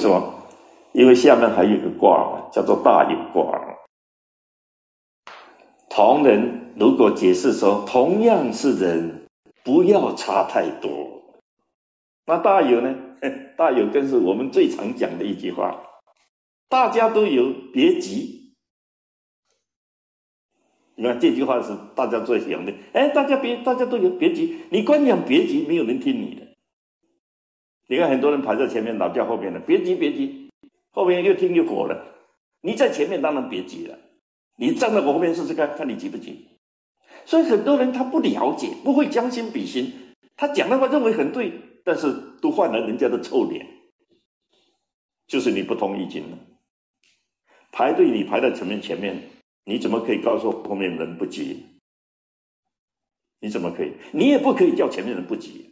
什么？因为下面还有一个卦叫做大有卦。同人如果解释说，同样是人，不要差太多。那大有呢？大有更是我们最常讲的一句话：大家都有，别急。你看这句话是大家最喜欢的。哎，大家别，大家都有，别急。你光讲别急，没有人听你的。你看很多人排在前面，老叫后面的，别急，别急。后面越听越火了。你在前面当然别急了。你站在我后面试试看，看你急不急？所以很多人他不了解，不会将心比心，他讲的话认为很对，但是都换了人家的臭脸，就是你不通意经了。排队你排在前面前面，你怎么可以告诉后面人不急？你怎么可以？你也不可以叫前面人不急。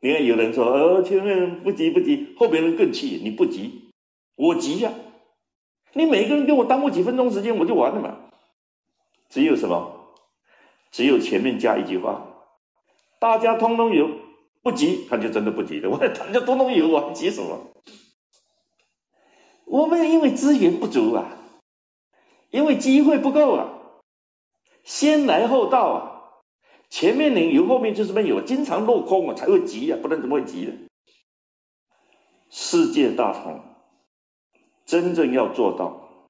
你看有人说，呃，前面不急不急，后边人更气，你不急，我急呀。你每个人给我耽误几分钟时间，我就完了嘛。只有什么？只有前面加一句话：大家通通有，不急，他就真的不急了。我大家通通有，我还急什么？我们因为资源不足啊，因为机会不够啊，先来后到啊。前面人有，后面就是没有，经常落空啊，才会急啊，不然怎么会急呢？世界大同。真正要做到，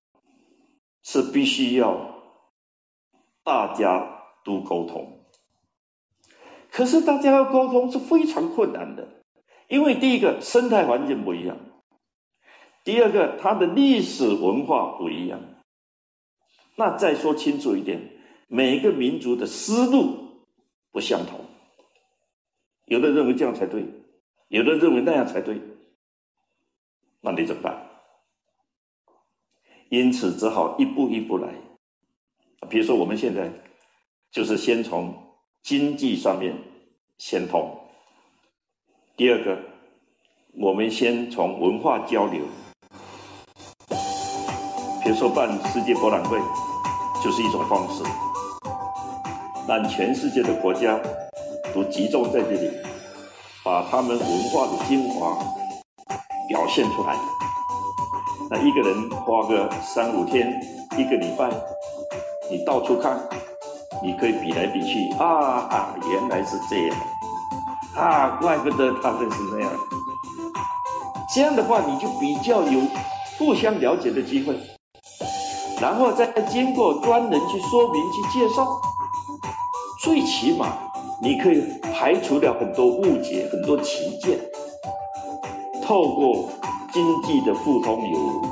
是必须要大家都沟通。可是大家要沟通是非常困难的，因为第一个生态环境不一样，第二个它的历史文化不一样。那再说清楚一点，每个民族的思路不相同，有的认为这样才对，有的认为那样才对，那你怎么办？因此，只好一步一步来。比如说，我们现在就是先从经济上面先通。第二个，我们先从文化交流。比如说，办世界博览会就是一种方式，让全世界的国家都集中在这里，把他们文化的精华表现出来。那一个人花个三五天、一个礼拜，你到处看，你可以比来比去啊，原来是这样啊，怪不得他们是那样。这样的话，你就比较有互相了解的机会，然后再经过专人去说明、去介绍，最起码你可以排除了很多误解、很多歧见，透过。经济的互通有无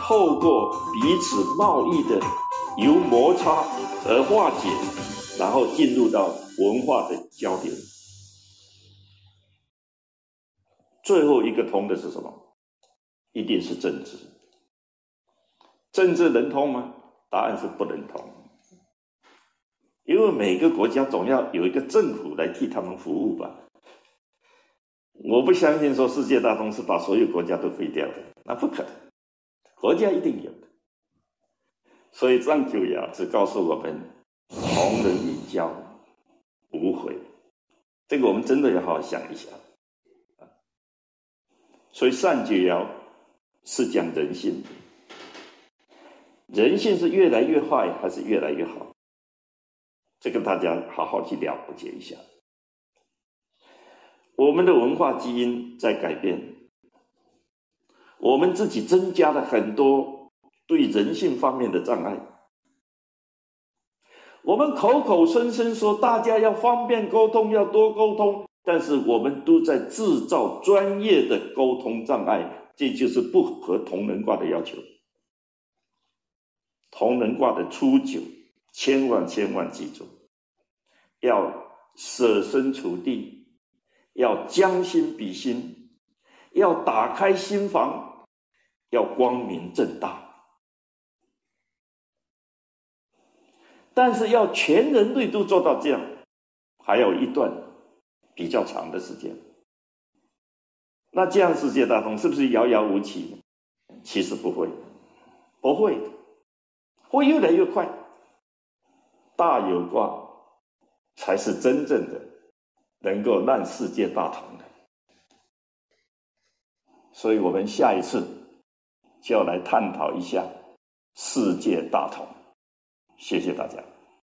透过彼此贸易的由摩擦而化解，然后进入到文化的交流。最后一个通的是什么？一定是政治。政治能通吗？答案是不能通，因为每个国家总要有一个政府来替他们服务吧。我不相信说世界大同是把所有国家都废掉的，那不可能，国家一定有的。所以张九尧只告诉我们：同人以交，无悔。这个我们真的要好好想一想。所以善九爻是讲人性，人性是越来越坏还是越来越好？这个大家好好去了解一下。我们的文化基因在改变，我们自己增加了很多对人性方面的障碍。我们口口声声说大家要方便沟通，要多沟通，但是我们都在制造专业的沟通障碍，这就是不合同人卦的要求。同人卦的初九，千万千万记住，要舍身处地。要将心比心，要打开心房，要光明正大，但是要全人类都做到这样，还有一段比较长的时间。那这样世界大同是不是遥遥无期？其实不会，不会，会越来越快。大有卦才是真正的。能够让世界大同的，所以我们下一次就要来探讨一下世界大同。谢谢大家。